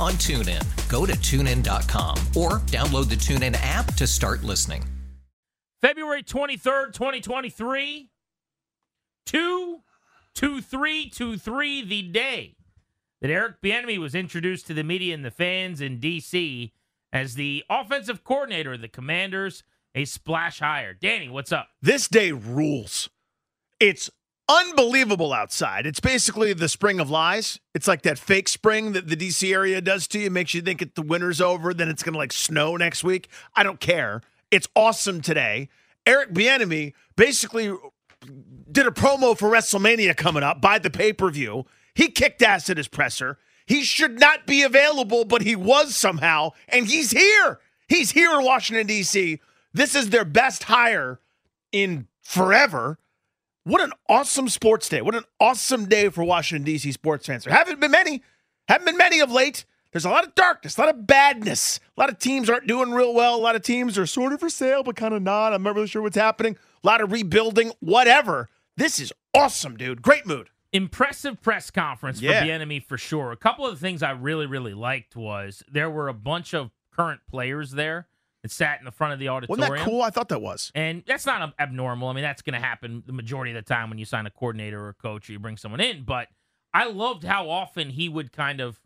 on TuneIn. Go to tunein.com or download the TuneIn app to start listening. February 23rd, 2023. 2 2 3 2 3, the day that Eric Bieniemy was introduced to the media and the fans in D.C. as the offensive coordinator of the Commanders, a splash hire. Danny, what's up? This day rules. It's unbelievable outside. It's basically the spring of lies. It's like that fake spring that the DC area does to you, makes you think it, the winter's over, then it's going to like snow next week. I don't care. It's awesome today. Eric Bieniemy basically did a promo for WrestleMania coming up by the pay-per-view. He kicked ass at his presser. He should not be available, but he was somehow, and he's here. He's here in Washington D.C. This is their best hire in forever. What an awesome sports day. What an awesome day for Washington, D.C. sports fans. There haven't been many, haven't been many of late. There's a lot of darkness, a lot of badness. A lot of teams aren't doing real well. A lot of teams are sort of for sale, but kind of not. I'm not really sure what's happening. A lot of rebuilding, whatever. This is awesome, dude. Great mood. Impressive press conference Yeah. for Bieniemy, for sure. A couple of the things I really, really liked was there were a bunch of current players there that sat in the front of the auditorium. Wasn't that cool? I thought that was. And that's not abnormal. I mean, that's going to happen the majority of the time when you sign a coordinator or a coach or you bring someone in. But I loved how often he would kind of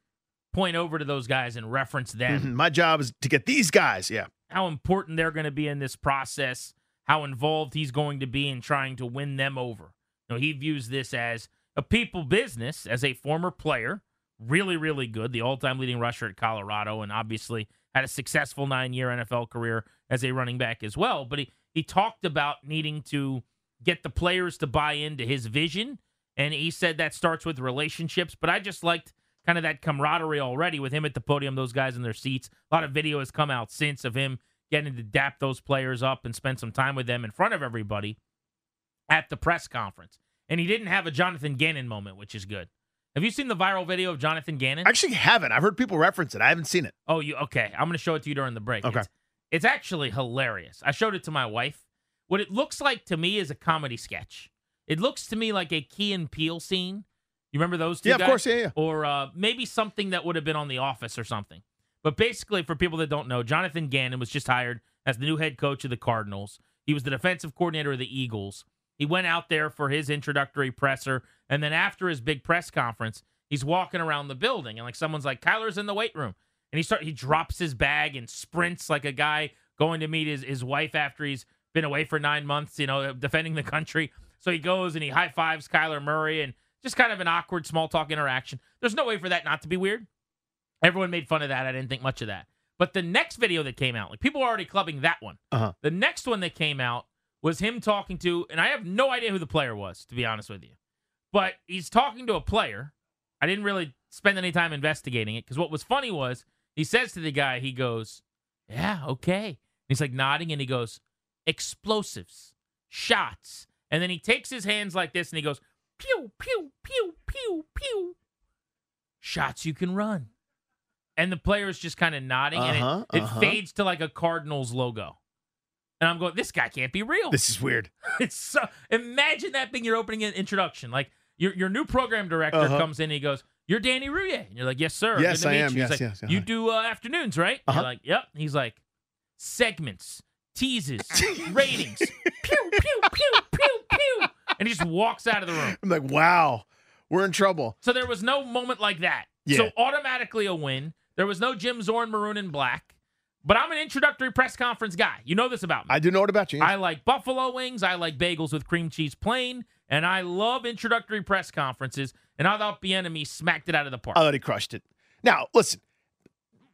point over to those guys and reference them, Mhm. My job is to get these guys. Yeah. how important they're going to be in this process, how involved he's going to be in trying to win them over. You know, he views this as a people business, as a former player, really, really good, the all time leading rusher at Colorado, and obviously had a successful nine year NFL career as a running back as well. But he, he talked about needing to get the players to buy into his vision. And he said that starts with relationships. But I just liked kind of that camaraderie already with him at the podium, those guys in their seats. A lot of video has come out since of him getting to dap those players up and spend some time with them in front of everybody at the press conference. And he didn't have a Jonathan Gannon moment, which is good. Have you seen the viral video of Jonathan Gannon? I actually haven't. I've heard people reference it. I haven't seen it. Oh, you okay? I'm going to show it to you during the break. Okay. It's, it's actually hilarious. I showed it to my wife. What it looks like to me is a comedy sketch. It looks to me like a Key and Peele scene. You remember those two? Yeah, of course, yeah, yeah. Or uh, maybe something that would have been on The Office or something. But basically, for people that don't know, Jonathan Gannon was just hired as the new head coach of the Cardinals. He was the defensive coordinator of the Eagles. He went out there for his introductory presser, and then after his big press conference, he's walking around the building, and like someone's like, "Kyler's in the weight room," and he start he drops his bag and sprints like a guy going to meet his his wife after he's been away for nine months, you know, defending the country. So he goes and he high fives Kyler Murray, and just kind of an awkward small talk interaction. There's no way for that not to be weird. Everyone made fun of that. I didn't think much of that. But the next video that came out, like people were already clubbing that one. Uh-huh. The next one that came out was him talking to, and I have no idea who the player was, to be honest with you. But he's talking to a player. I didn't really spend any time investigating it because what was funny was he says to the guy, he goes, Yeah, okay. He's like nodding and he goes, Explosives, shots. And then he takes his hands like this and he goes, Pew, pew, pew, pew, pew. Shots you can run. And the player is just kind of nodding and Uh-huh, it, it uh-huh. fades to like a Cardinals logo. And I'm going, this guy can't be real. This is weird. It's so imagine that being your opening in- introduction. Like your your new program director Uh-huh. comes in and he goes, You're Danny Rouhier. And you're like, Yes, sir. Yes, I am. you." Yes, like, yes, You uh-huh. do uh, afternoons, right? Uh-huh. You're like, Yep. He's like, segments, teases, ratings, pew, pew, pew, pew, pew. And he just walks out of the room. I'm like, wow, we're in trouble. So there was no moment like that. Yeah. So automatically a win. There was no Jim Zorn maroon and black. But I'm an introductory press conference guy. You know this about me. I do know what about you. I like buffalo wings. I like bagels with cream cheese plain. And I love introductory press conferences. And I thought Bieniemy smacked it out of the park. I thought he crushed it. Now, listen,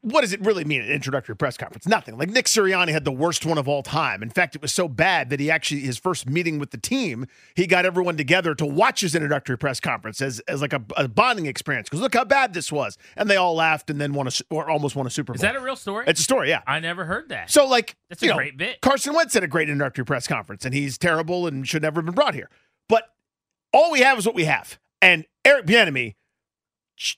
what does it really mean an introductory press conference? Nothing. Like Nick Sirianni had the worst one of all time. In fact, it was so bad that he actually his first meeting with the team, he got everyone together to watch his introductory press conference as, as like a, a bonding experience. Because look how bad this was, and they all laughed and then won a or almost won a Super Bowl. Is that a real story? It's a story, yeah. I never heard that. So like That's a know, great bit. Carson Wentz had a great introductory press conference, and he's terrible and should never have been brought here. All we have is what we have, and Eric Bieniemy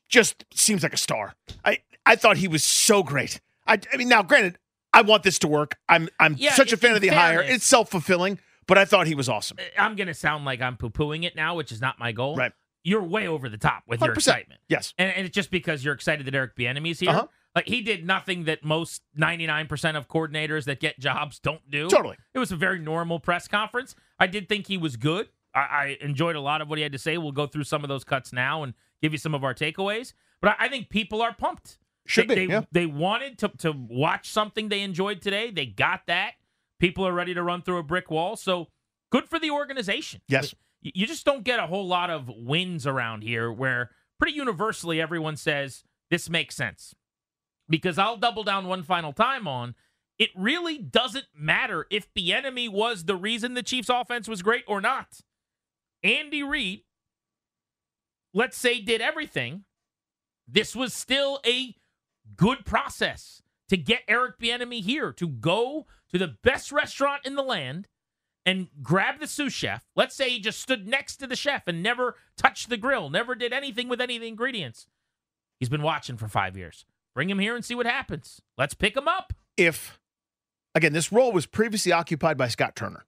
just seems like a star. I I thought he was so great. I, I mean, now granted, I want this to work. I'm I'm Yeah, such a fan of the hire. It's self fulfilling, but I thought he was awesome. I'm going to sound like I'm poo pooing it now, which is not my goal. Right. You're way over the top with your 100%. excitement. Yes, And, and it's just because you're excited that Eric Bieniemy's here. Uh-huh. Like he did nothing that most 99% of coordinators that get jobs don't do. Totally. It was a very normal press conference. I did think he was good. I, I enjoyed a lot of what he had to say. We'll go through some of those cuts now and give you some of our takeaways. But I, I think people are pumped. Should they, be, They, yeah. they wanted to, to watch something they enjoyed today. They got that. People are ready to run through a brick wall. So good for the organization. Yes. You just don't get a whole lot of wins around here where pretty universally everyone says this makes sense. Because I'll double down one final time on it really doesn't matter if Bieniemy was the reason the Chiefs offense was great or not. Andy Reid, let's say, did everything. This was still a good process to get Eric Bieniemy here to go to the best restaurant in the land and grab the sous chef. Let's say he just stood next to the chef and never touched the grill, never did anything with any of the ingredients. He's been watching for five years. Bring him here and see what happens. Let's pick him up. if again this role was previously occupied by Scott Turner.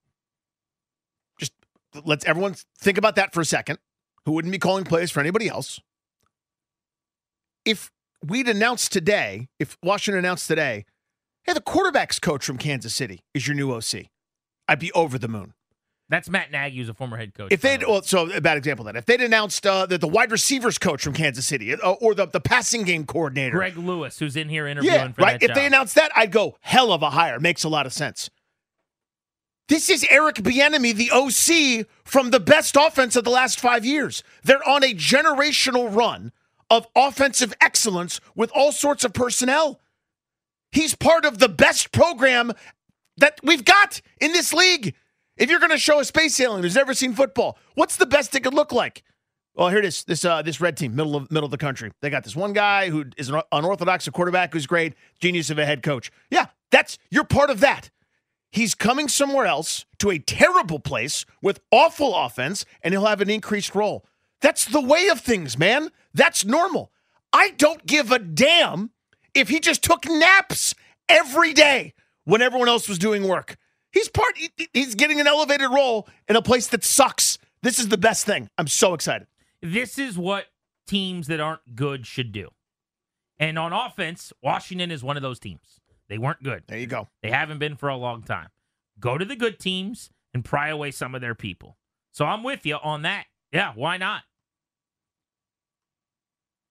Let's everyone think about that for a second. Who wouldn't be calling plays for anybody else? If we'd announced today, if Washington announced today, hey, the quarterbacks coach from Kansas City is your new OC, I'd be over the moon. That's Matt Nagy, who's a former head coach. If they'd, well, so a bad example then. If they'd announced uh, that the wide receivers coach from Kansas City uh, or the, the passing game coordinator, Greg Lewis, who's in here interviewing yeah, for right. If they announced that, I'd go hell of a hire. Makes a lot of sense. This is Eric Bieniemy, the OC from the best offense of the last five years. They're on a generational run of offensive excellence with all sorts of personnel. He's part of the best program that we've got in this league. If you're going to show a space alien who's never seen football, what's the best it could look like? Well, here it is. This uh, this red team, middle of middle of the country. They got this one guy who is an unorthodox quarterback who's great, genius of a head coach. Yeah, that's you're part of that. He's coming somewhere else to a terrible place with awful offense, and he'll have an increased role. That's the way of things, man. That's normal. I don't give a damn if he just took naps every day when everyone else was doing work. He's part. He's getting an elevated role in a place that sucks. This is the best thing. I'm so excited. this is what teams that aren't good should do. And on offense, Washington is one of those teams. They weren't good. There you go. They haven't been for a long time. Go to the good teams and pry away some of their people. So I'm with you on that. Yeah, why not?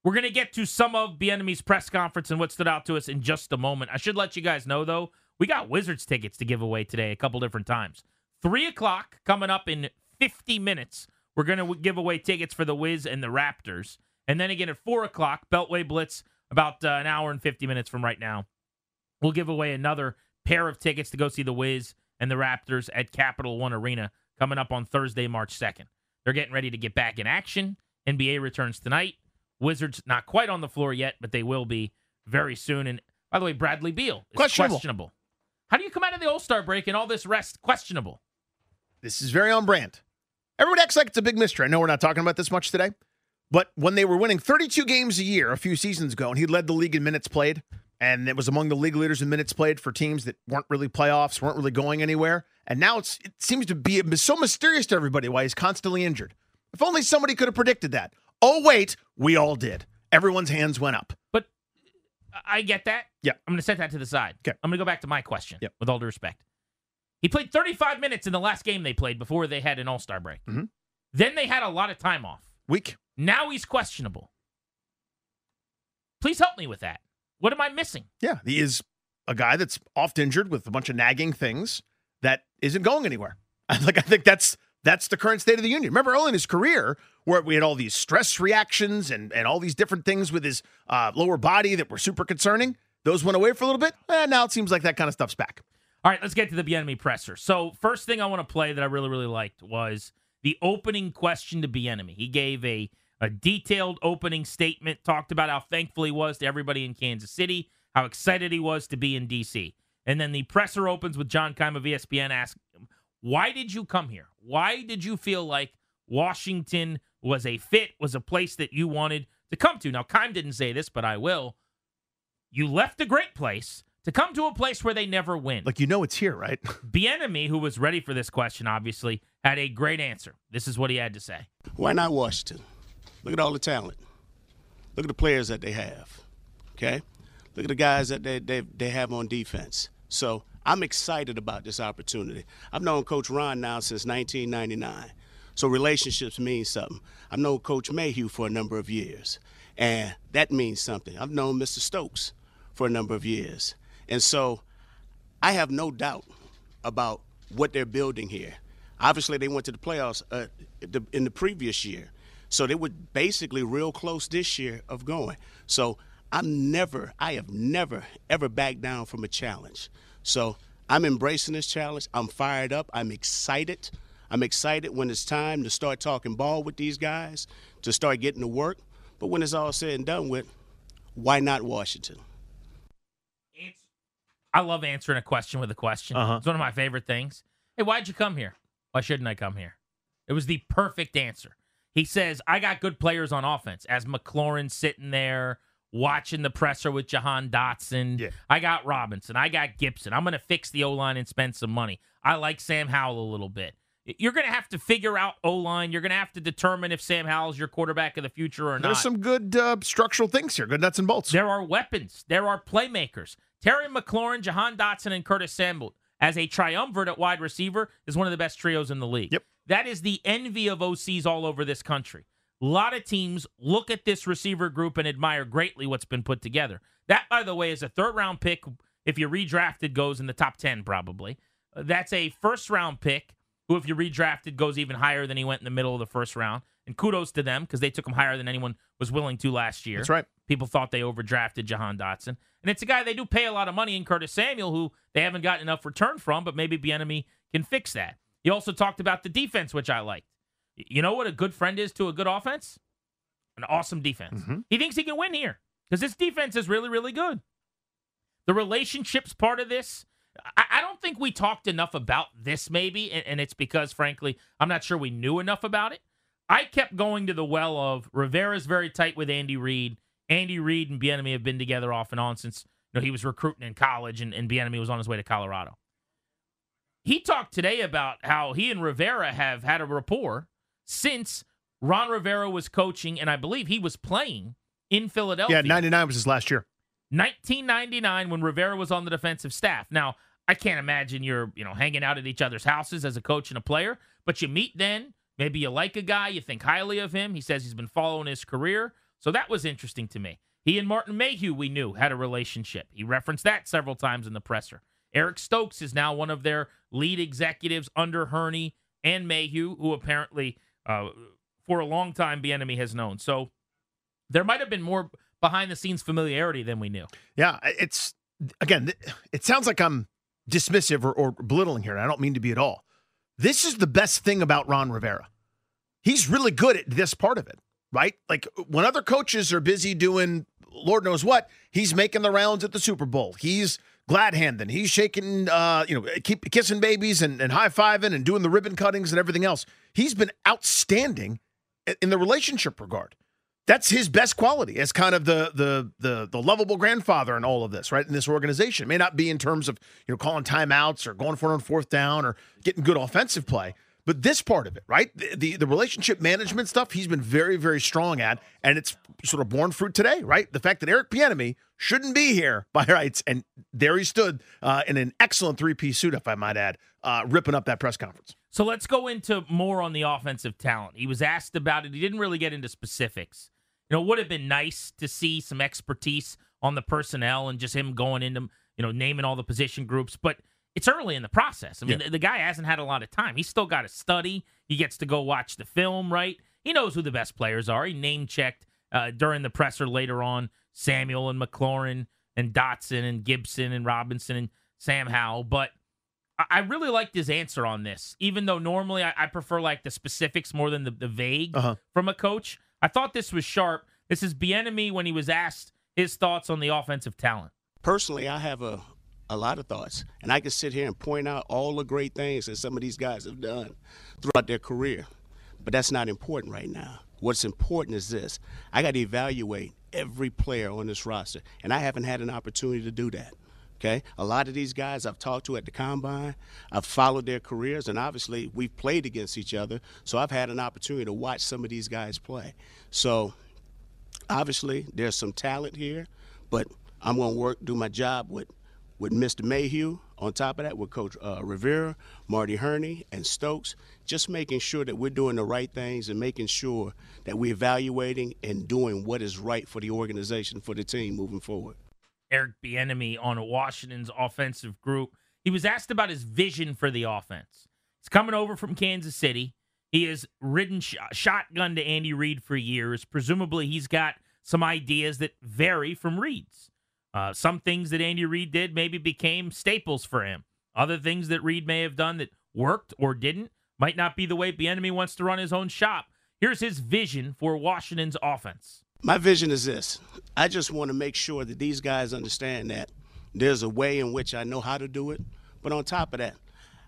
We're going to get to some of Bieniemy's press conference and what stood out to us in just a moment. I should let you guys know, though, we got Wizards tickets to give away today a couple different times. Three o'clock coming up in 50 minutes. We're going to give away tickets for the Wiz and the Raptors. And then again at four o'clock, Beltway Blitz, about uh, an hour and 50 minutes from right now. We'll give away another pair of tickets to go see the Wiz and the Raptors at Capital One Arena coming up on Thursday, March 2nd. They're getting ready to get back in action. NBA returns tonight. Wizards not quite on the floor yet, but they will be very soon. And by the way, Bradley Beal is Questionable. questionable. How do you come out of the All Star break and all this rest questionable? This is very on brand. Everyone acts like it's a big mystery. I know we're not talking about this much today, but when they were winning 32 games a year a few seasons ago and he led the league in minutes played, and it was among the league leaders in minutes played for teams that weren't really playoffs, weren't really going anywhere. And now it's, it seems to be so mysterious to everybody why he's constantly injured. If only somebody could have predicted that. Oh, wait, we all did. Everyone's hands went up. But I get that. Yeah. I'm going to set that to the side. Okay. I'm going to go back to my question Yep. with all due respect. He played 35 minutes in the last game they played before they had an all star break. Mhm. Then they had a lot of time off. Weak. Now he's questionable. Please help me with that. What am I missing? Yeah, he is a guy that's oft injured with a bunch of nagging things that isn't going anywhere. Like I think that's that's the current state of the union. Remember early in his career where we had all these stress reactions and and all these different things with his uh, lower body that were super concerning. Those went away for a little bit. Eh, now it seems like that kind of stuff's back. All right, let's get to the Bieniemy presser. So, first thing I want to play that I really, really liked was the opening question to Bieniemy. He gave a, a detailed opening statement, talked about how thankful he was to everybody in Kansas City, how excited he was to be in D.C. And then the presser opens with John Keim of ESPN asking him, Why did you come here? Why did you feel like Washington was a fit, was a place that you wanted to come to? Now, Keim didn't say this, but I will. You left a great place to come to a place where they never win. Like you know it's here, right? Bieniemy, who was ready for this question, obviously, had a great answer. This is what he had to say. Why not Washington? Look at all the talent. Look at the players that they have. Okay? Look at the guys that they, they, they have on defense. So I'm excited about this opportunity. I've known Coach Ron now since 1999. So relationships mean something. I've known Coach Mayhew for a number of years, and that means something. I've known Mr. Stokes for a number of years. And so I have no doubt about what they're building here. Obviously, they went to the playoffs uh, in the previous year, so they were basically real close this year of going. So I'm never, I have never, ever backed down from a challenge. So I'm embracing this challenge. I'm fired up. I'm excited. I'm excited when it's time to start talking ball with these guys, to start getting to work. But when it's all said and done with, why not Washington? I love answering a question with a question. Uh-huh. It's one of my favorite things. Hey, why'd you come here? Why shouldn't I come here? It was the perfect answer. He says, I got good players on offense. As McLaurin sitting there watching the presser with Jahan Dotson. Yeah. I got Robinson. I got Gibson. I'm going to fix the O line and spend some money. I like Sam Howell a little bit. You're going to have to figure out O line. You're going to have to determine if Sam Howell's your quarterback of the future or not. There's some good uh, structural things here, good nuts and bolts. There are weapons. There are playmakers. Terry McLaurin, Jahan Dotson, and Curtis Samuel as a triumvirate at wide receiver is one of the best trios in the league. Yep. That is the envy of OCs all over this country. A lot of teams look at this receiver group and admire greatly what's been put together. That, by the way, is a third round pick. If you're redrafted, goes in the top 10 probably. Uh, That's a first round pick who, if you redrafted, goes even higher than he went in the middle of the first round. And kudos to them because they took him higher than anyone was willing to last year. That's right. People thought they overdrafted Jahan Dotson. And it's a guy they do pay a lot of money in Curtis Samuel, who they haven't gotten enough return from, but maybe Bieniemy can fix that. He also talked about the defense, which I liked. You know what a good friend is to a good offense? An awesome defense. Mm-hmm. He thinks he can win here because this defense is really, really good. The relationships part of this, I, I don't think we talked enough about this, maybe, and, and it's because, frankly, I'm not sure we knew enough about it. I kept going to the well of Rivera's very tight with Andy Reid. Andy Reid and Bieniemy have been together off and on since you know he was recruiting in college, and, and Bieniemy was on his way to Colorado. He talked today about how he and Rivera have had a rapport since Ron Rivera was coaching, and I believe he was playing in Philadelphia. Yeah, 99 was his last year. 1999 when Rivera was on the defensive staff. Now, I can't imagine you're, you know, hanging out at each other's houses as a coach and a player, but you meet then. Maybe you like a guy, you think highly of him. He says he's been following his career. So that was interesting to me. He and Martin Mayhew, we knew, had a relationship. He referenced that several times in the presser. Eric Stokes is now one of their lead executives under Hurney and Mayhew, who apparently, uh, for a long time, Bieniemy has known. So there might have been more behind the scenes familiarity than we knew. Yeah, it's again, it sounds like I'm dismissive or, or belittling here. I don't mean to be at all. This is the best thing about Ron Rivera. He's really good at this part of it, right? Like when other coaches are busy doing Lord knows what, he's making the rounds at the Super Bowl. He's glad handing. He's shaking, uh, you know, keep kissing babies and, and high fiving and doing the ribbon cuttings and everything else. He's been outstanding in the relationship regard. that's his best quality as kind of the the the the lovable grandfather in all of this, right? In this organization, it may not be in terms of you know calling timeouts or going for it on fourth down or getting good offensive play, but this part of it, right? The, the the relationship management stuff, he's been very very strong at, and it's sort of borne fruit today, right? The fact that Eric Bieniemy shouldn't be here by rights, and there he stood uh, in an excellent three piece suit, if I might add, uh, ripping up that press conference. So let's go into more on the offensive talent. He was asked about it. He didn't really get into specifics. You know, it would have been nice to see some expertise on the personnel and just him going into, you know, naming all the position groups, but it's early in the process. I mean, Yeah. the, the guy hasn't had a lot of time. He's still got to study. He gets to go watch the film, right? He knows who the best players are. He name checked uh, during the presser later on Samuel and McLaurin and Dotson and Gibson and Robinson and Sam Howell, but I- I really liked his answer on this, even though normally I, I prefer like the specifics more than the, the vague Uh-huh. from a coach. I thought this was sharp. This is Bieniemy when he was asked his thoughts on the offensive talent. Personally, I have a, a lot of thoughts, and I can sit here and point out all the great things that some of these guys have done throughout their career. But that's not important right now. What's important is this I got to evaluate every player on this roster, and I haven't had an opportunity to do that. Okay, a lot of these guys I've talked to at the combine, I've followed their careers, and obviously we've played against each other. So I've had an opportunity to watch some of these guys play. So obviously there's some talent here, but I'm going to work, do my job with, with Mr. Mayhew. On top of that, with Coach uh, Rivera, Marty Hurney, and Stokes, just making sure that we're doing the right things and making sure that we're evaluating and doing what is right for the organization, for the team moving forward. Eric Bieniemy on Washington's offensive group. He was asked about his vision for the offense. He's coming over from Kansas City. He has ridden sh- shotgun to Andy Reid for years. Presumably, he's got some ideas that vary from Reid's. Uh, some things that Andy Reid did maybe became staples for him. Other things that Reid may have done that worked or didn't might not be the way Bieniemy wants to run his own shop. Here's his vision for Washington's offense. My vision is this I just want to make sure that these guys understand that there's a way in which I know how to do it. But on top of that,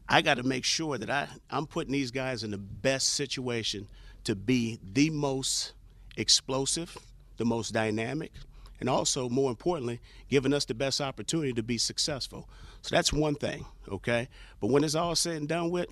I got to make sure that I, I'm putting these guys in the best situation to be the most explosive, the most dynamic, and also, more importantly, giving us the best opportunity to be successful. So that's one thing, okay? But when it's all said and done with,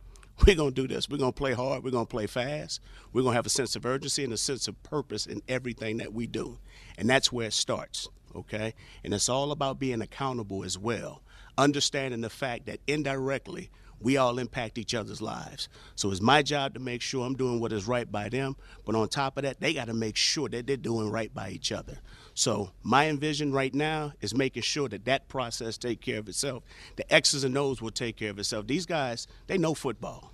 we're going to do this. We're going to play hard. We're going to play fast. We're going to have a sense of urgency and a sense of purpose in everything that we do. And that's where it starts, okay? And it's all about being accountable as well, understanding the fact that indirectly, we all impact each other's lives. So it's my job to make sure I'm doing what is right by them. But on top of that, they got to make sure that they're doing right by each other. So my envision right now is making sure that that process take care of itself. The X's and O's will take care of itself. These guys, they know football.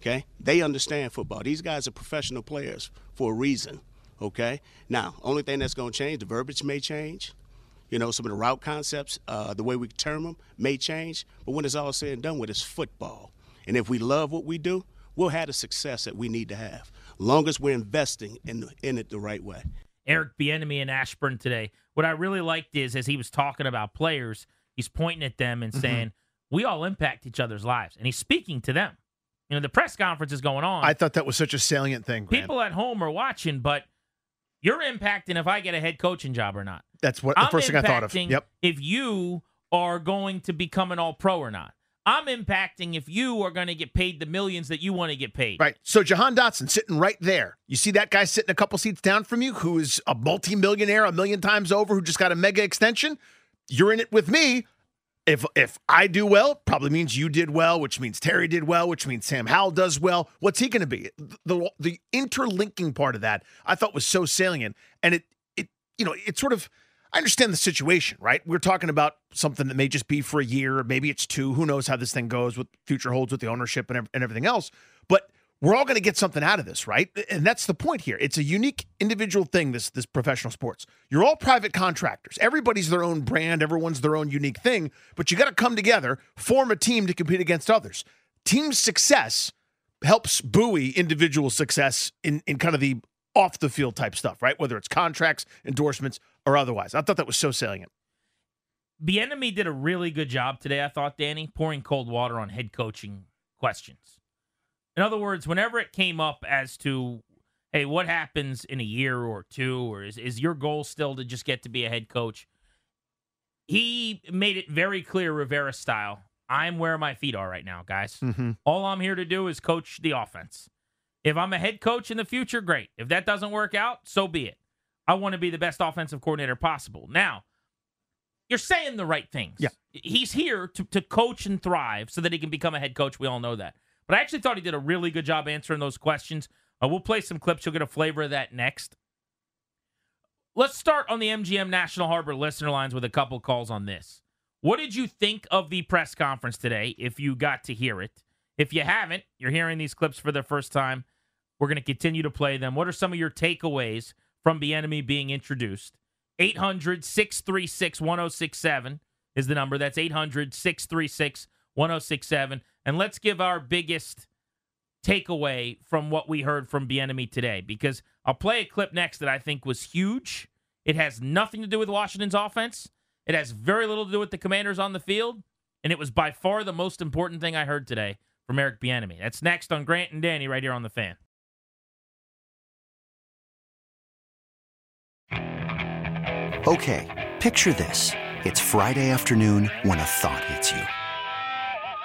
Okay? They understand football. These guys are professional players for a reason. Okay? Now, only thing that's going to change, the verbiage may change. You know, some of the route concepts, uh, the way we term them, may change. But when it's all said and done with, it's football. And if we love what we do, we'll have the success that we need to have, long as we're investing in, in it the right way. Eric Bieniemy in Ashburn today. What I really liked is as he was talking about players, he's pointing at them and saying, "We all impact each other's lives," and he's speaking to them. You know, the press conference is going on. I thought that was such a salient thing. Grant. People at home are watching, but you're impacting if I get a head coaching job or not. That's what the I'm first thing I thought of. Yep. If you are going to become an All Pro or not. I'm impacting if you are going to get paid the millions that you want to get paid. Right. So Jahan Dotson sitting right there. You see that guy sitting a couple seats down from you who is a multimillionaire a million times over who just got a mega extension? You're in it with me. If if I do well, probably means you did well, which means Terry did well, which means Sam Howell does well. What's he going to be? The the interlinking part of that I thought was so salient, and it it you know it sort of I understand the situation, right? We're talking about something that may just be for a year, maybe it's two. Who knows how this thing goes, what future holds with the ownership and, and everything else. But we're all going to get something out of this, right? And that's the point here. It's a unique individual thing. This this professional sports. You're all private contractors. Everybody's their own brand. Everyone's their own unique thing. But you got to come together, form a team to compete against others. Team success helps buoy individual success in in kind of the off the field type stuff, right? Whether it's contracts, endorsements, or otherwise. I thought that was so salient. Bieniemy did a really good job today, I thought, Danny, pouring cold water on head coaching questions. In other words, whenever it came up as to, hey, what happens in a year or two, or is, is your goal still to just get to be a head coach? He made it very clear, Rivera style. I'm where my feet are right now, guys. Mm-hmm. All I'm here to do is coach the offense. If I'm a head coach in the future, great. If that doesn't work out, so be it. I want to be the best offensive coordinator possible. Now, you're saying the right things. Yeah. He's here to, to coach and thrive so that he can become a head coach. We all know that. But I actually thought he did a really good job answering those questions. Uh, we'll play some clips. You'll get a flavor of that next. Let's start on the MGM National Harbor listener lines with a couple calls on this. What did you think of the press conference today if you got to hear it? If you haven't, you're hearing these clips for the first time. We're going to continue to play them. What are some of your takeaways from Bieniemy being introduced? 800 636 1067 is the number. That's 800 636 1067. And let's give our biggest takeaway from what we heard from Bieniemy today because I'll play a clip next that I think was huge. It has nothing to do with Washington's offense. It has very little to do with the commanders on the field. And it was by far the most important thing I heard today from Eric Bieniemy. That's next on Grant and Danny right here on the fan. Okay, picture this. It's Friday afternoon when a thought hits you.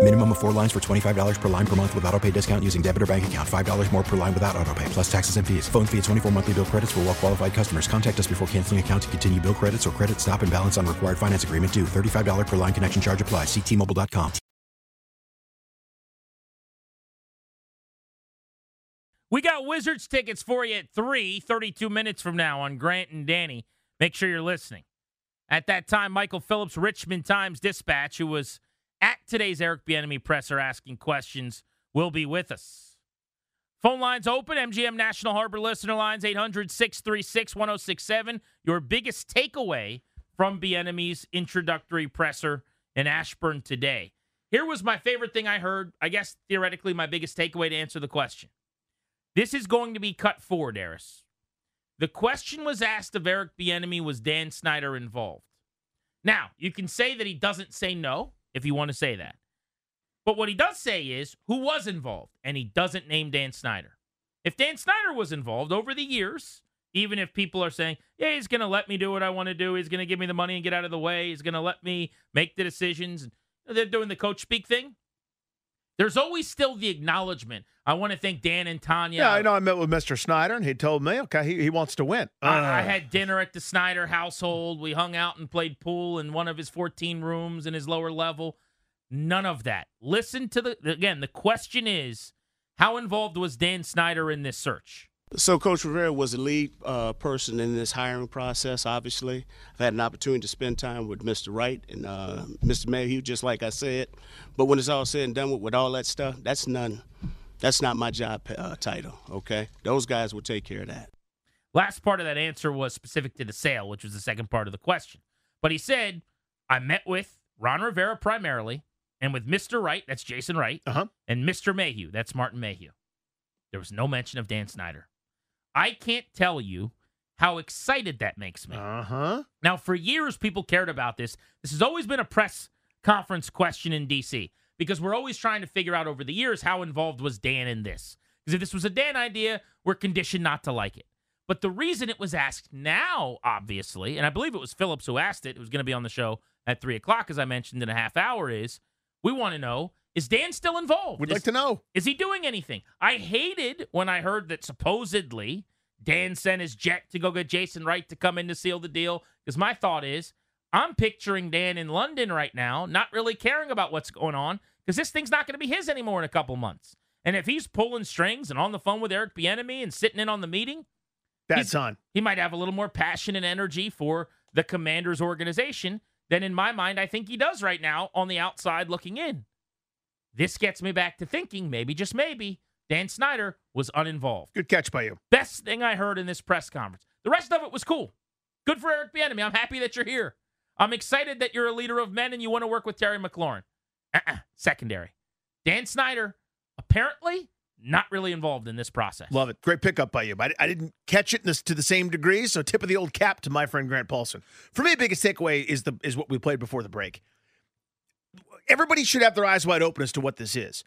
Minimum of four lines for $25 per line per month with auto pay discount using debit or bank account. $5 more per line without auto pay, plus taxes and fees. Phone fee at 24 monthly bill credits for all well qualified customers. Contact us before canceling account to continue bill credits or credit stop and balance on required finance agreement due. $35 per line connection charge apply. Ctmobile.com. We got Wizards tickets for you at 3, 32 minutes from now on Grant and Danny. Make sure you're listening. At that time, Michael Phillips, Richmond Times Dispatch, who was at today's Eric Bieniemy presser asking questions, will be with us. Phone lines open. MGM National Harbor listener lines 800 636 1067. Your biggest takeaway from Bieniemy's introductory presser in Ashburn today. Here was my favorite thing I heard. I guess theoretically, my biggest takeaway to answer the question. This is going to be cut forward, Eris. The question was asked of Eric Bieniemy, was Dan Snyder involved? Now, you can say that he doesn't say no if you want to say that. But what he does say is who was involved, and he doesn't name Dan Snyder. If Dan Snyder was involved over the years, even if people are saying, yeah, he's going to let me do what I want to do, he's going to give me the money and get out of the way, he's going to let me make the decisions, they're doing the coach speak thing. There's always still the acknowledgement. I want to thank Dan and Tanya. Yeah, I know. I met with Mr. Snyder, and he told me, okay, he, he wants to win. I, I Uh, had dinner at the Snyder household. We hung out and played pool in one of his 14 rooms in his lower level. None of that. Listen to the again. The question is, how involved was Dan Snyder in this search? So Coach Rivera was the lead uh, person in this hiring process. Obviously, I've had an opportunity to spend time with Mr. Wright and uh, Mr. Mayhew, just like I said. But when it's all said and done with, with all that stuff, that's none. That's not my job uh, title. Okay, those guys will take care of that. Last part of that answer was specific to the sale, which was the second part of the question. But he said, I met with Ron Rivera primarily and with Mr. Wright, that's Jason Wright, uh-huh. and Mr. Mayhew, that's Martin Mayhew. There was no mention of Dan Snyder. I can't tell you how excited that makes me. Uh huh. Now, for years, people cared about this. This has always been a press conference question in D.C. because we're always trying to figure out over the years how involved was Dan in this. Because if this was a Dan idea, we're conditioned not to like it. But the reason it was asked now, obviously, and I believe it was Phillips who asked it, it was going to be on the show at three o'clock, as I mentioned in a half hour, is we want to know is Dan still involved? We'd is, like to know. Is he doing anything? I hated when I heard that supposedly Dan sent his jet to go get Jason Wright to come in to seal the deal. Because my thought is, I'm picturing Dan in London right now, not really caring about what's going on, because this thing's not going to be his anymore in a couple months. And if he's pulling strings and on the phone with Eric Bieniemy and sitting in on the meeting, that's on. He might have a little more passion and energy for the Commanders organization than in my mind I think he does right now on the outside looking in. This gets me back to thinking maybe just maybe Dan Snyder was uninvolved. Good catch by you. Best thing I heard in this press conference. The rest of it was cool. Good for Eric Bieniemy. I'm happy that you're here. I'm excited that you're a leader of men and you want to work with Terry McLaurin. Uh-uh. Secondary. Dan Snyder, apparently not really involved in this process. Love it. Great pickup by you. I, I didn't catch it this, to the same degree, so tip of the old cap to my friend Grant Paulsen. For me, biggest takeaway is the is what we played before the break. Everybody should have their eyes wide open as to what this is.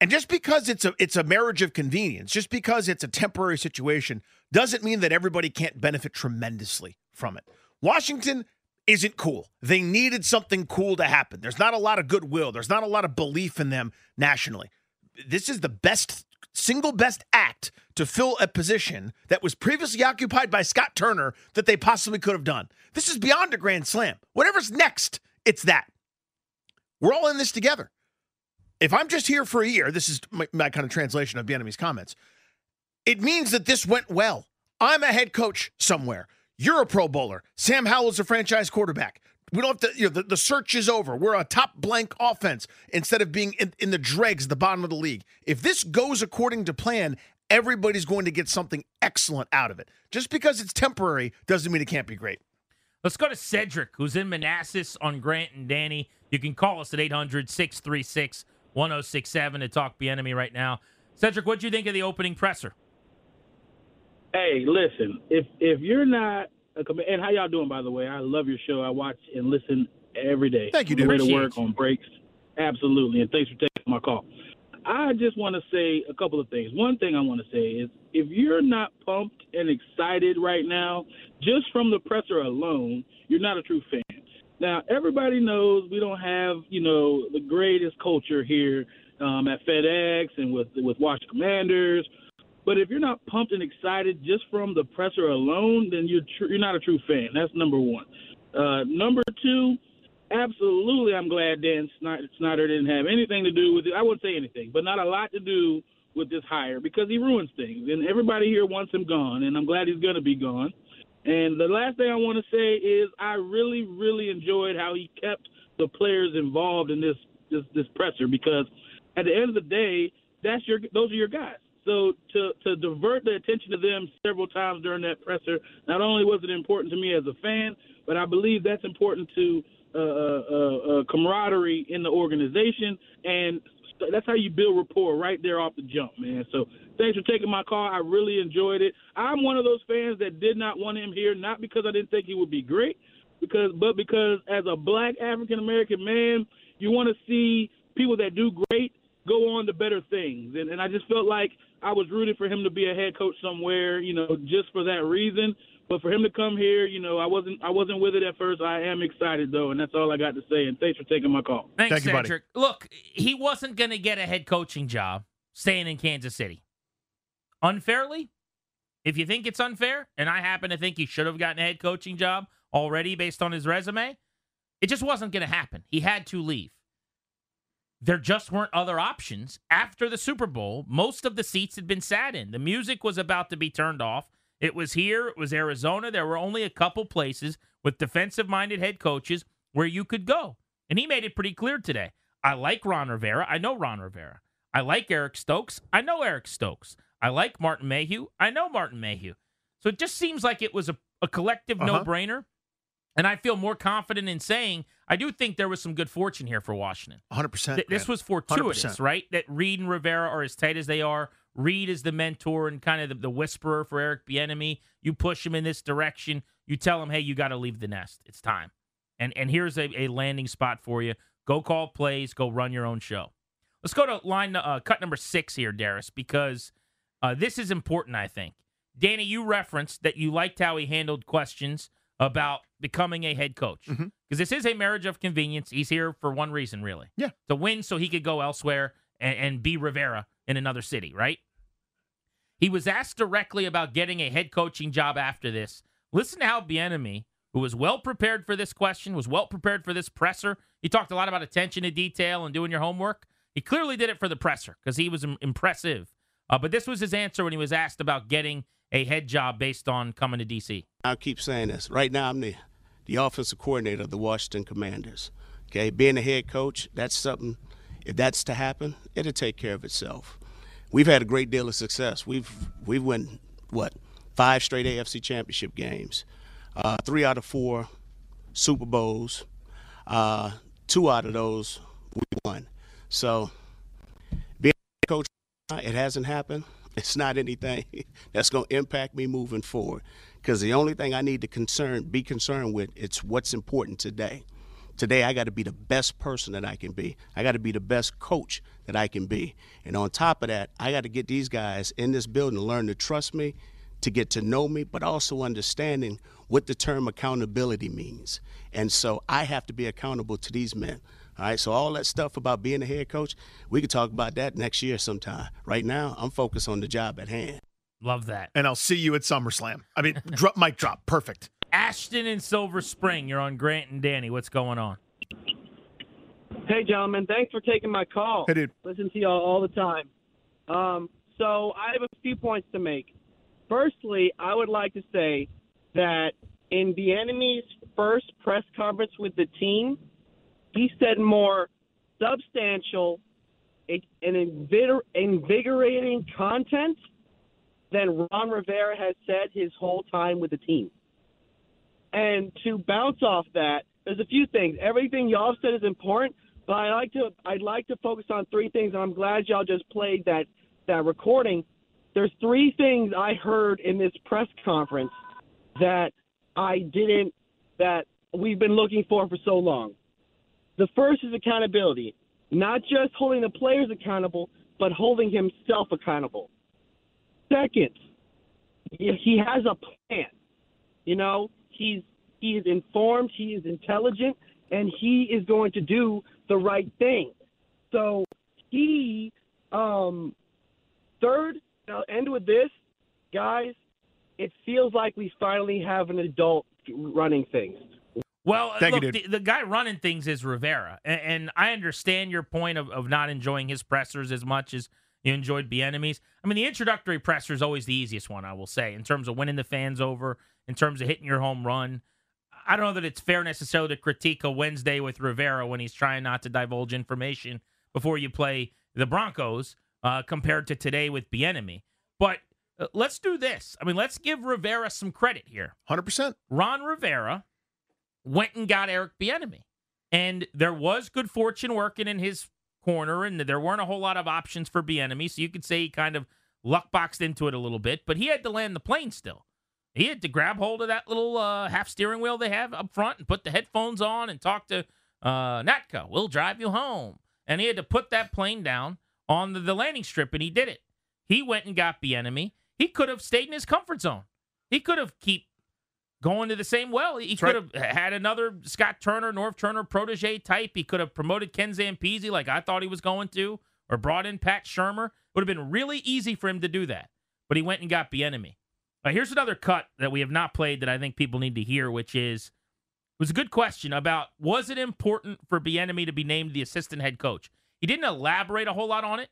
And just because it's a it's a marriage of convenience, just because it's a temporary situation, doesn't mean that everybody can't benefit tremendously from it. Washington isn't cool. They needed something cool to happen. There's not a lot of goodwill. There's not a lot of belief in them nationally. This is the best single best act to fill a position that was previously occupied by Scott Turner that they possibly could have done. This is beyond a grand slam. Whatever's next, it's that. We're all in this together. If I'm just here for a year, this is my, my kind of translation of Bieniemy's comments. It means that this went well. I'm a head coach somewhere. You're a Pro Bowler. Sam Howell's a franchise quarterback. We don't have to, you know, the, the search is over. We're a top blank offense instead of being in, in the dregs, the bottom of the league. If this goes according to plan, everybody's going to get something excellent out of it. Just because it's temporary doesn't mean it can't be great. Let's go to Cedric, who's in Manassas on Grant and Danny. You can call us at 800 636 1067 to talk Bieniemy right now. Cedric, what do you think of the opening presser? Hey, listen, if if you're not a and how y'all doing by the way? I love your show. I watch and listen every day. Thank you, dude. Way to work on breaks. Absolutely, and thanks for taking my call. I just want to say a couple of things. One thing I want to say is if you're not pumped and excited right now, just from the presser alone, you're not a true fan. Now, everybody knows we don't have, you know, the greatest culture here um, at FedEx and with with Washington Commanders. But if you're not pumped and excited just from the presser alone, then you're tr- you're not a true fan. That's number one. Uh, number two, absolutely, I'm glad Dan Snyder didn't have anything to do with it. I wouldn't say anything, but not a lot to do with this hire because he ruins things, and everybody here wants him gone, and I'm glad he's going to be gone. And the last thing I want to say is I really, really enjoyed how he kept the players involved in this this, this presser because at the end of the day, that's your those are your guys. So to to divert the attention to them several times during that presser, not only was it important to me as a fan, but I believe that's important to uh, uh, uh, camaraderie in the organization, and that's how you build rapport right there off the jump, man. So thanks for taking my call. I really enjoyed it. I'm one of those fans that did not want him here, not because I didn't think he would be great, because but because as a black African American man, you want to see people that do great go on to better things. And, and I just felt like I was rooting for him to be a head coach somewhere, you know, just for that reason. But for him to come here, you know, I wasn't I wasn't with it at first. I am excited though, and that's all I got to say. And thanks for taking my call. Thanks, Thank you, buddy. Cedric. Look, he wasn't going to get a head coaching job staying in Kansas City. Unfairly, if you think it's unfair, and I happen to think he should have gotten a head coaching job already based on his resume, it just wasn't going to happen. He had to leave. There just weren't other options. After the Super Bowl, most of the seats had been sat in. The music was about to be turned off. It was here, it was Arizona. There were only a couple places with defensive minded head coaches where you could go. And he made it pretty clear today. I like Ron Rivera. I know Ron Rivera. I like Eric Stokes. I know Eric Stokes. I like Martin Mayhew. I know Martin Mayhew. So it just seems like it was a, a collective Uh-huh. no brainer. And I feel more confident in saying I do think there was some good fortune here for Washington. 100%. Th- this was fortuitous, 100%. right? That Reid and Rivera are as tight as they are. Reid is the mentor and kind of the, the whisperer for Eric Bieniemy. You push him in this direction. You tell him, hey, you got to leave the nest. It's time. And and here's a, a landing spot for you. Go call plays. Go run your own show. Let's go to line uh, cut number six here, Darius, because uh, this is important. I think, Danny, you referenced that you liked how he handled questions about becoming a head coach because this is a marriage of convenience. He's here for one reason, really. Yeah. To win so he could go elsewhere and, and be Rivera in another city, right? He was asked directly about getting a head coaching job after this. Listen to how Bieniemy, who was well prepared for this question, was well prepared for this presser. He talked a lot about attention to detail and doing your homework. He clearly did it for the presser because he was im- impressive. Uh, but this was his answer when he was asked about getting a head job based on coming to DC. I'll keep saying this. Right now, I'm the, the offensive coordinator of the Washington Commanders. Okay, being a head coach, that's something. If that's to happen, it'll take care of itself. We've had a great deal of success. We've we've won what five straight AFC Championship games, uh, three out of four Super Bowls, uh, two out of those we won. So being a coach, it hasn't happened. It's not anything that's going to impact me moving forward. Because the only thing I need to concern, be concerned with, it's what's important today. Today, I got to be the best person that I can be. I got to be the best coach that I can be. And on top of that, I got to get these guys in this building to learn to trust me, to get to know me, but also understanding what the term accountability means. And so I have to be accountable to these men. All right, so all that stuff about being a head coach, we could talk about that next year sometime. Right now, I'm focused on the job at hand. Love that. And I'll see you at SummerSlam. I mean, drop, mic drop. Perfect. Ashton in Silver Spring. You're on Grant and Danny. What's going on? Hey, gentlemen, thanks for taking my call. Hey, dude. Listen to y'all all the time. Um, so I have a few points to make. Firstly, I would like to say that in Bieniemy's first press conference with the team, he said more substantial and invigor- invigorating content than Ron Rivera has said his whole time with the team. And to bounce off that, there's a few things. Everything y'all said is important, but I like to I'd like to focus on three things. And I'm glad y'all just played that that recording. There's three things I heard in this press conference that I didn't that we've been looking for for so long. The first is accountability, not just holding the players accountable, but holding himself accountable. Second, he has a plan. You know, he's he is informed, he is intelligent, and he is going to do the right thing. So he um third, I'll end with this, guys, it feels like we finally have an adult running things. Well, Thank look, dude. the, the guy running things is Rivera, and, and I understand your point of, of not enjoying his pressers as much as you enjoyed Bieniemy's. I mean, the introductory presser is always the easiest one, I will say, in terms of winning the fans over, in terms of hitting your home run. I don't know that it's fair necessarily to critique a Wednesday with Rivera when he's trying not to divulge information before you play the Broncos uh, compared to today with Bieniemy. But uh, let's do this. I mean, let's give Rivera some credit here. 100%. Ron Rivera went and got Eric Bieniemy, and there was good fortune working in his corner, and there weren't a whole lot of options for Bieniemy, so you could say he kind of luck boxed into it a little bit, but he had to land the plane still. He had to grab hold of that little uh, half steering wheel they have up front and put the headphones on and talk to uh, Natka. We'll drive you home, and he had to put that plane down on the, the landing strip, and he did it. He went and got Bieniemy. He could have stayed in his comfort zone. He could have keep going to the same well. He That's could have had another Scott Turner, Norv Turner protege type. He could have promoted Ken Zampese like I thought he was going to, or brought in Pat Shurmur. It would have been really easy for him to do that. But he went and got Bieniemy. Uh, here's another cut that we have not played that I think people need to hear, which is it was a good question about was it important for Bieniemy to be named the assistant head coach? He didn't elaborate a whole lot on it,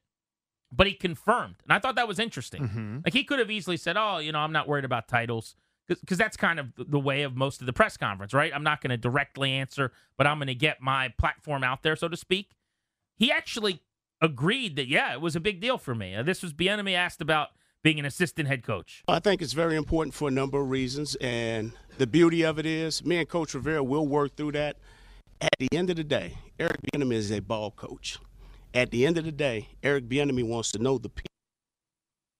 but he confirmed, and I thought that was interesting. Mm-hmm. Like he could have easily said, "Oh, you know, I'm not worried about titles." Because that's kind of the way of most of the press conference, right? I'm not going to directly answer, but I'm going to get my platform out there, so to speak. He actually agreed that, yeah, it was a big deal for me. This was Bieniemy asked about being an assistant head coach. I think it's very important for a number of reasons, and the beauty of it is, me and Coach Rivera will work through that. At the end of the day, Eric Bieniemy is a ball coach. At the end of the day, Eric Bieniemy wants to know the people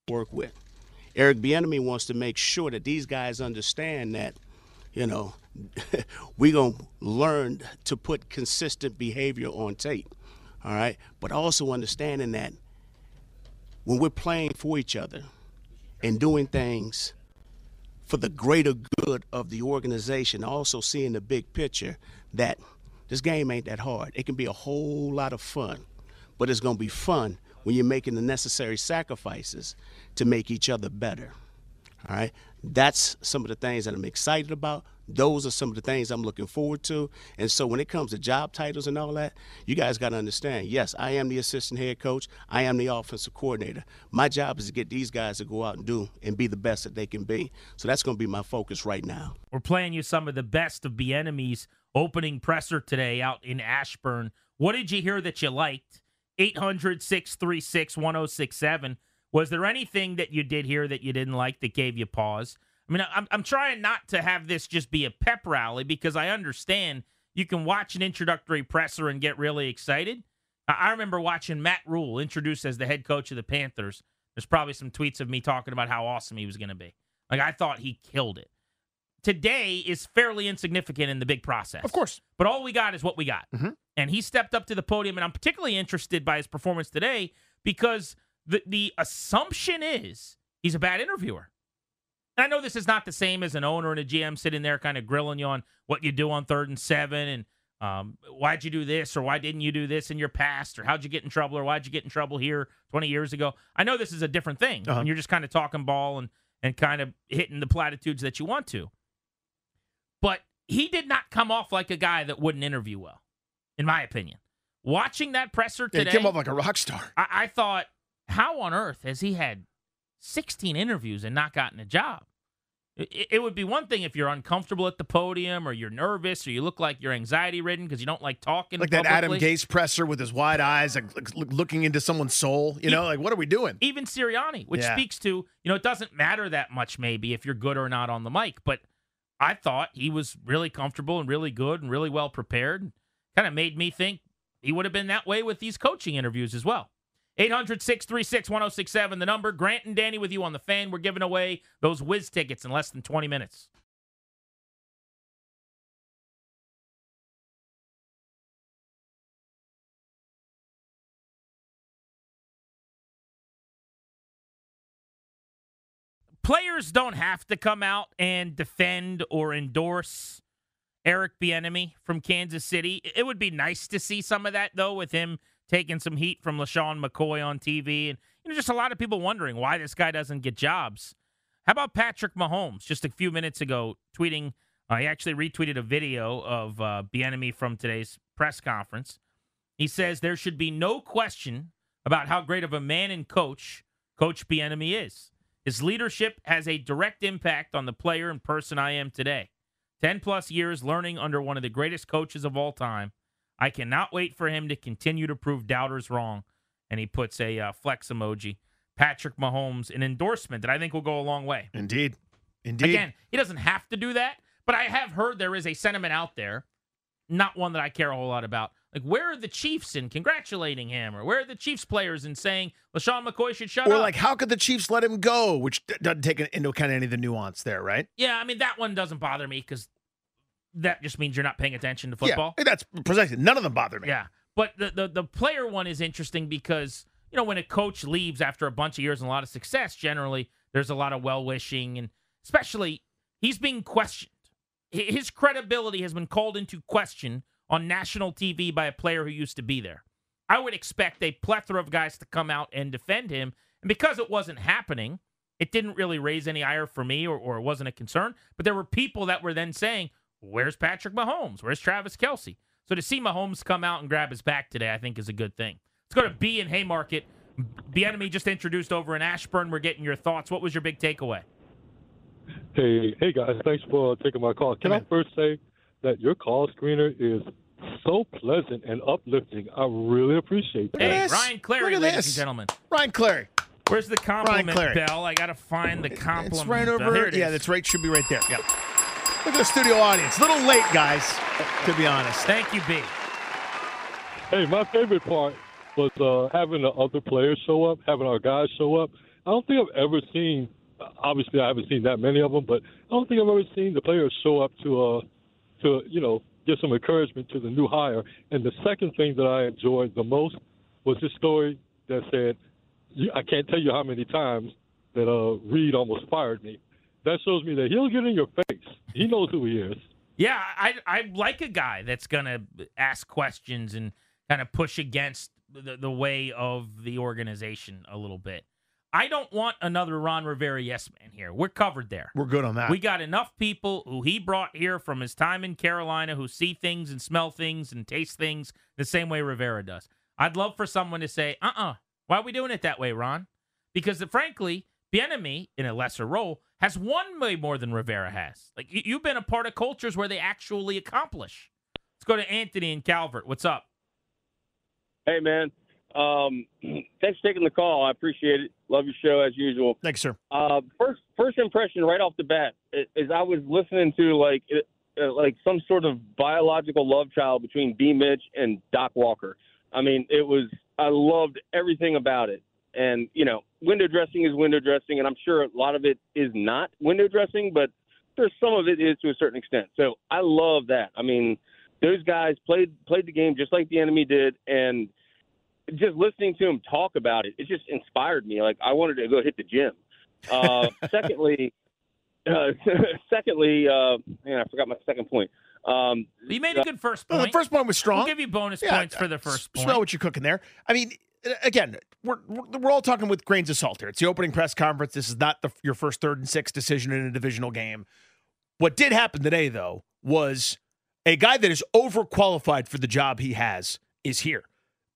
work with. Eric Bieniemy wants to make sure that these guys understand that, you know, we're going to learn to put consistent behavior on tape. All right? But also understanding that when we're playing for each other and doing things for the greater good of the organization, also seeing the big picture that this game ain't that hard. It can be a whole lot of fun, but it's going to be fun when you're making the necessary sacrifices to make each other better. All right? That's some of the things that I'm excited about. Those are some of the things I'm looking forward to. And so when it comes to job titles and all that, you guys got to understand yes, I am the assistant head coach, I am the offensive coordinator. My job is to get these guys to go out and do and be the best that they can be. So that's going to be my focus right now. We're playing you some of the best of Bieniemy's opening presser today out in Ashburn. What did you hear that you liked? 800 636 1067. Was there anything that you did hear that you didn't like that gave you pause? I mean, I'm, I'm trying not to have this just be a pep rally because I understand you can watch an introductory presser and get really excited. I remember watching Matt Rhule introduced as the head coach of the Panthers. There's probably some tweets of me talking about how awesome he was going to be. Like, I thought he killed it. Today is fairly insignificant in the big process. Of course. But all we got is what we got. Mhm. And he stepped up to the podium, and I'm particularly interested by his performance today because the, the assumption is he's a bad interviewer. And I know this is not the same as an owner and a GM sitting there kind of grilling you on what you do on third and seven and um, why'd you do this or why didn't you do this in your past or how'd you get in trouble or why'd you get in trouble here 20 years ago. I know this is a different thing. Uh-huh. And you're just kind of talking ball and, and kind of hitting the platitudes that you want to. But he did not come off like a guy that wouldn't interview well, in my opinion. Watching that presser Yeah, today, he came off like a rock star. I, I thought, how on earth has he had 16 interviews and not gotten a job? It, it would be one thing if you're uncomfortable at the podium or you're nervous or you look like you're anxiety ridden because you don't like talking. Like that Adam publicly. Gase presser with his wide eyes, like like, looking into someone's soul. You know, like what are we doing? even Sirianni, which Yeah. speaks to, you know, it doesn't matter that much maybe if you're good or not on the mic, but I thought he was really comfortable and really good and really well prepared. Kind of made me think he would have been that way with these coaching interviews as well. 800 636 1067, the number. Grant and Danny with you on the fan. We're giving away those whiz tickets in less than 20 minutes. players don't have to come out and defend or endorse Eric Bieniemy from Kansas City. It would be nice to see some of that though, with him taking some heat from LeSean McCoy on TV, and you know, just a lot of people wondering why this guy doesn't get jobs. How about Patrick Mahomes? Just a few minutes ago, tweeting. Uh, he actually retweeted a video of uh, Bieniemy from today's press conference. He says there should be no question about how great of a man and coach Coach Bieniemy is. His leadership has a direct impact on the player and person I am today. 10 plus years learning under one of the greatest coaches of all time. I cannot wait for him to continue to prove doubters wrong. And he puts a uh, flex emoji. Patrick Mahomes, an endorsement that I think will go a long way. Indeed. Indeed. Again, he doesn't have to do that, but I have heard there is a sentiment out there, not one that I care a whole lot about. Like, where are the Chiefs in congratulating him? Or where are the Chiefs players in saying LeSean McCoy should shut or up? Or, like, how could the Chiefs let him go? Which doesn't take into account any of the nuance there, right? Yeah, I mean that one doesn't bother me because that just means you're not paying attention to football. Yeah, that's precisely. None of them bother me. Yeah, but the, the the player one is interesting because you know when a coach leaves after a bunch of years and a lot of success, generally there's a lot of well wishing and especially he's being questioned. His credibility has been called into question on national TV by a player who used to be there. I would expect a plethora of guys to come out and defend him, and because it wasn't happening, it didn't really raise any ire for me or, or it wasn't a concern. But there were people that were then saying, Where's Patrick Mahomes? Where's Travis Kelce? So to see Mahomes come out and grab his back today, I think is a good thing. Let's go to B in Haymarket. Bieniemy just introduced over in Ashburn. We're getting your thoughts. What was your big takeaway? Hey, hey guys, thanks for taking my call. Can I first say that your call screener is so pleasant and uplifting. I really appreciate that. Hey, Ryan Clary, Look at ladies this. and gentlemen. Ryan Clary. Where's the compliment bell? I got to find the compliment. It's right over. here it yeah, that's right. Should be right there. Yeah. Look at the studio audience. A Little late, guys, to be honest. Thank you, B. Hey, my favorite part was uh, having the other players show up, having our guys show up. I don't think I've ever seen. Obviously, I haven't seen that many of them, but I don't think I've ever seen the players show up to, uh, to you know, give some encouragement to the new hire. And the second thing that I enjoyed the most was this story that said, I can't tell you how many times that uh, Reid almost fired me. That shows me that he'll get in your face. He knows who he is. Yeah, I I like a guy that's gonna ask questions and kind of push against the, the way of the organization a little bit. I don't want another Ron Rivera yes man here. We're covered there. We're good on that. We got enough people who he brought here from his time in Carolina who see things and smell things and taste things the same way Rivera does. I'd love for someone to say, uh uh why are we doing it that way, Ron? Because frankly, Bieniemy, in a lesser role, has won way more than Rivera has. Like you, you've been a part of cultures where they actually accomplish. Let's go to Anthony and Calvert. What's up? Hey, man. Um, thanks for taking the call. I appreciate it. Love your show as usual. Thanks, sir. Uh, first, first impression right off the bat is I was listening to like uh, like some sort of biological love child between B. Mitch and Doc Walker. I mean, it was. I loved everything about it. And you know, window dressing is window dressing, and I'm sure a lot of it is not window dressing, but there's some of it is to a certain extent. So I love that. I mean, those guys played played the game just like Bieniemy did, and just listening to him talk about it, it just inspired me. Like I wanted to go hit the gym. Uh, secondly, uh, secondly, uh, man, I forgot my second point. Um, you made a good first point. Well, the first point was strong. We'll give you bonus Yeah, points for the first point. Smell what you're cooking there. I mean, again, we're we're all talking with grains of salt here. It's the opening press conference. This is not the, your first third and six decision in a divisional game. What did happen today, though, was a guy that is overqualified for the job he has is here.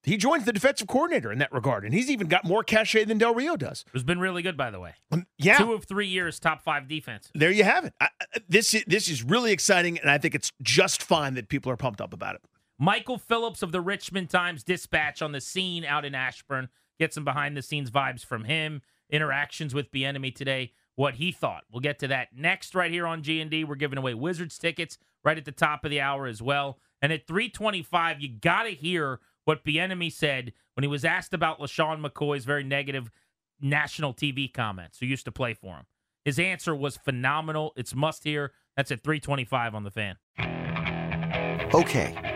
He joins the defensive coordinator in that regard, and he's even got more cachet than Del Rio does. Who's been really good, by the way. Um, yeah. Two of three years, top five defense. There you have it. I, this i- this is really exciting, and I think it's just fine that people are pumped up about it. Michael Phillips of the Richmond Times Dispatch on the scene out in Ashburn. Get some behind the scenes vibes from him. Interactions with Bieniemy today. What he thought. We'll get to that next right here on G and D. We're giving away Wizards tickets right at the top of the hour as well. And at 325, you got to hear what Bieniemy said when he was asked about LeSean McCoy's very negative national TV comments who used to play for him. His answer was phenomenal. It's must hear. That's at 325 on the fan. Okay,